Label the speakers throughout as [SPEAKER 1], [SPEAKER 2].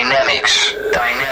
[SPEAKER 1] Dynamics, dynamics,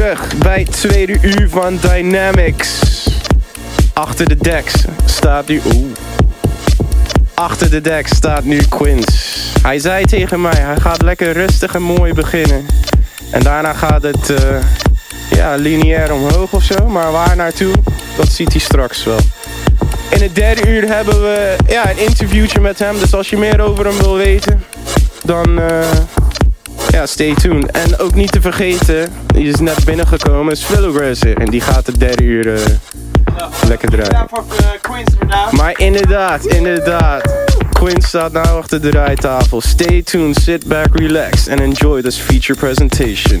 [SPEAKER 2] terug bij het tweede uur van Dynamics. Achter de decks staat nu... Oeh. Achter de decks staat nu Quins. Hij zei tegen mij, hij gaat lekker rustig en mooi beginnen. En daarna gaat het eh, ja, lineair omhoog of zo. Maar waar naartoe, dat ziet hij straks wel. In het derde uur hebben we ja, een interviewtje met hem. Dus als je meer over hem wil weten, dan... eh, ja, stay tuned. En ook niet te vergeten, die is net binnengekomen, is. En die gaat het derde uur eh, lekker draaien. Maar inderdaad, inderdaad. Quinn staat nou achter de rijtafel. Stay tuned, sit back, relax and enjoy this feature presentation.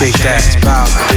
[SPEAKER 3] shake that.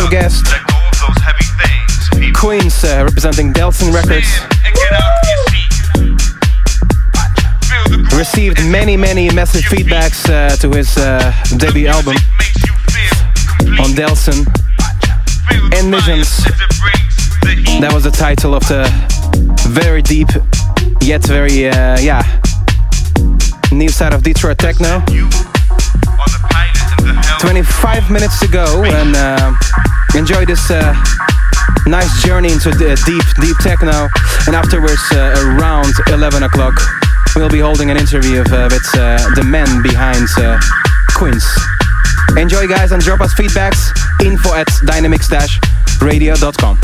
[SPEAKER 4] Special guest,
[SPEAKER 5] Let go of those heavy things. People
[SPEAKER 4] Quince, uh, representing Delsin Records.
[SPEAKER 5] stand and get out of your seat. Feel the groove
[SPEAKER 4] Received many, many massive feedbacks uh, to his uh, debut album
[SPEAKER 5] makes you feel complete.
[SPEAKER 4] on
[SPEAKER 5] Delsin.
[SPEAKER 4] Envisions.
[SPEAKER 5] fire as it brings the heat.
[SPEAKER 4] That was the title of the very deep, yet very, uh, yeah, new side of Detroit techno.
[SPEAKER 5] You are the pilot in the helm.
[SPEAKER 4] 25 minutes to go, and uh, enjoy this uh, nice journey into the deep, deep techno. And afterwards, uh, around 11 o'clock, we'll be holding an interview of, uh, with uh, the man behind uh, Quince. Enjoy, guys, and drop us feedbacks. Info at dynamics-radio.com.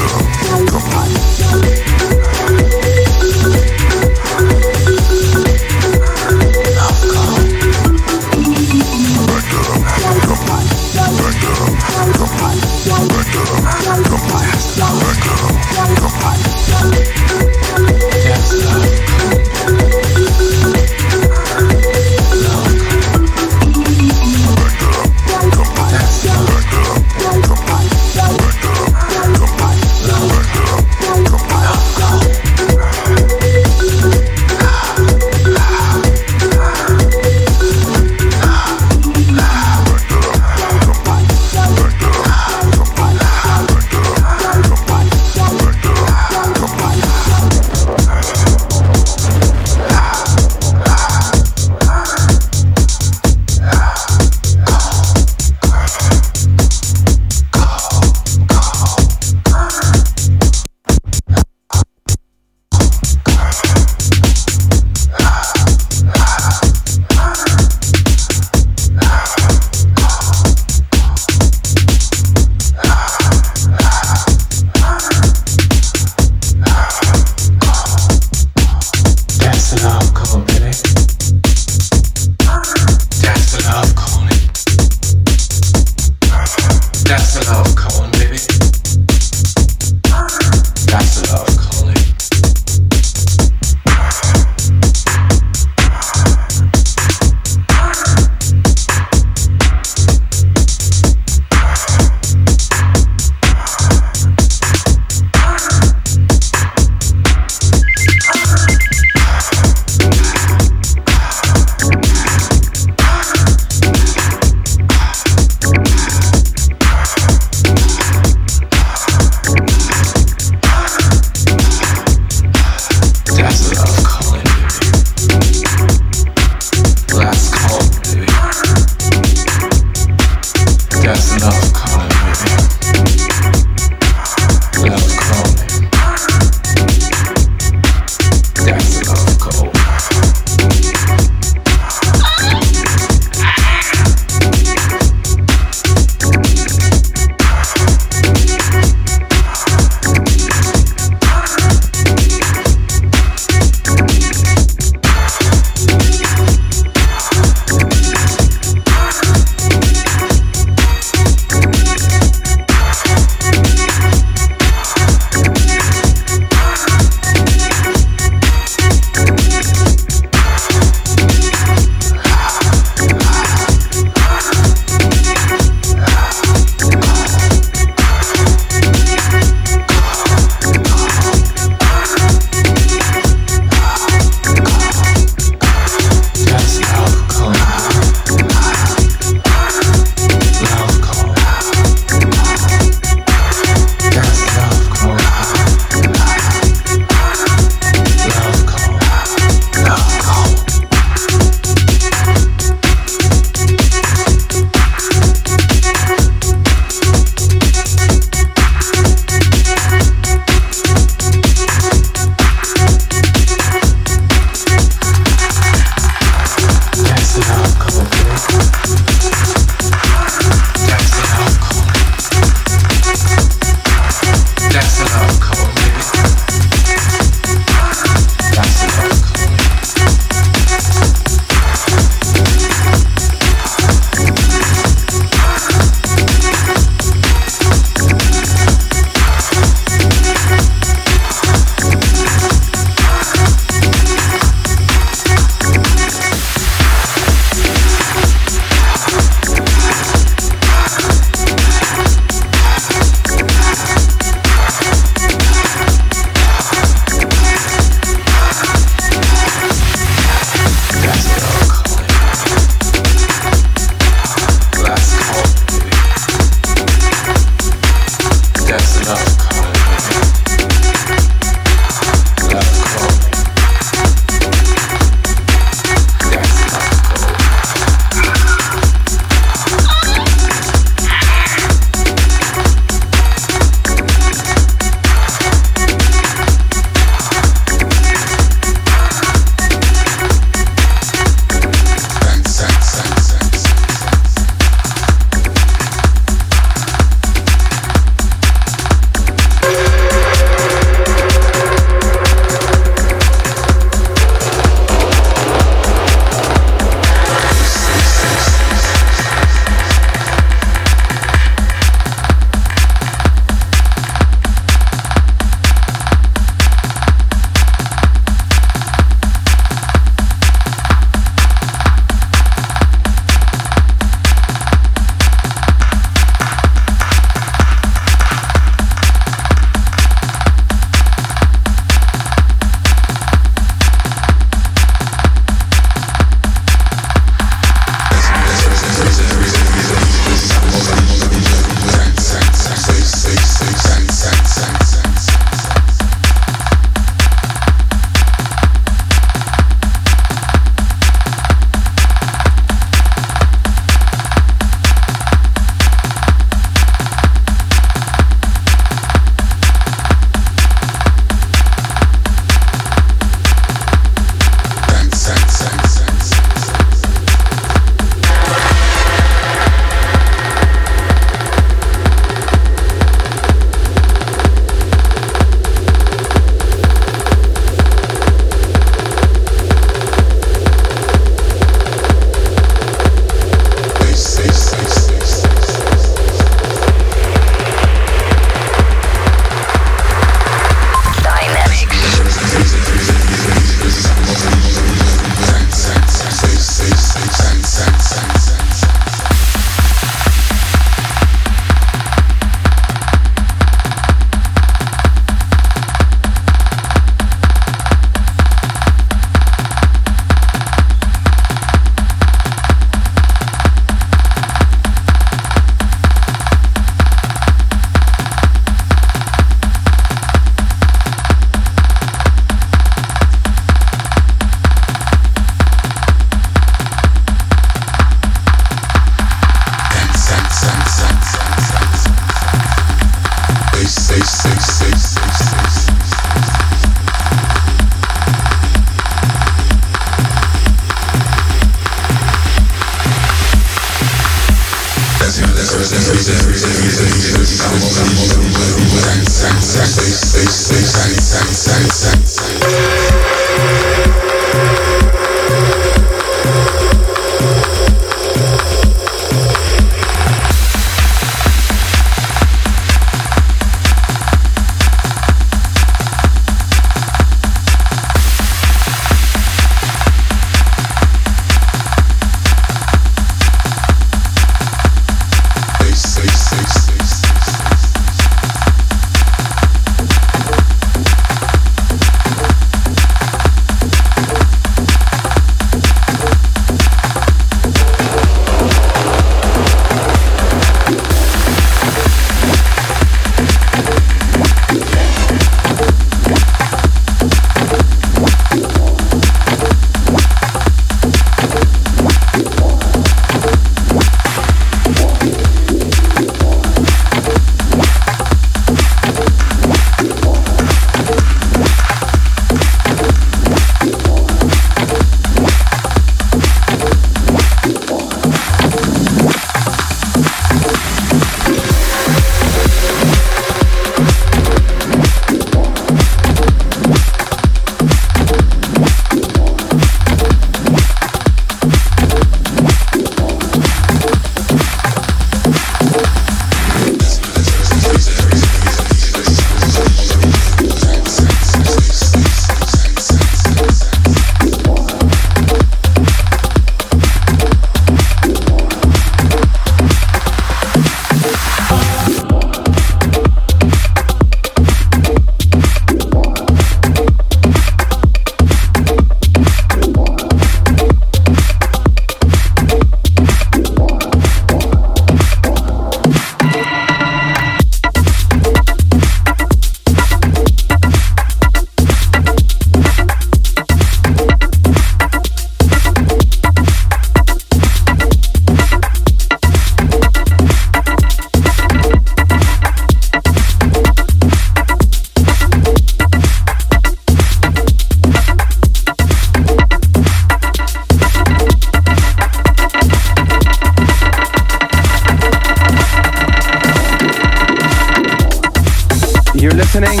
[SPEAKER 4] You're listening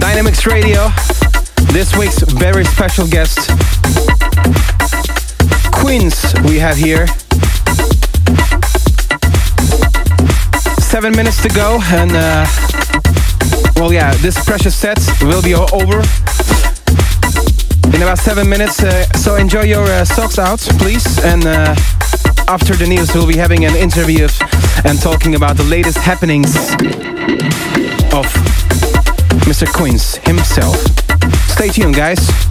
[SPEAKER 4] Dynamics Radio. This week's very special guest, Quince, we have here. Seven minutes to go, and uh, well, yeah, this precious set will be over in about seven minutes. Uh, so enjoy your uh, socks out, please. And uh, after the news, we'll be having an interview and talking about the latest happenings of Mr. Quince himself. Stay tuned, guys.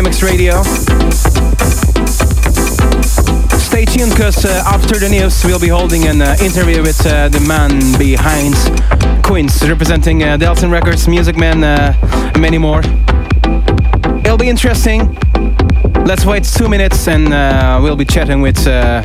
[SPEAKER 4] Dynamics Radio. Stay tuned because uh, after the news we'll be holding an uh, interview with uh, the man behind Quince, representing uh, Delsin Records, Music Man, uh, many more. It'll be interesting. Let's wait two minutes and uh, we'll be chatting with uh,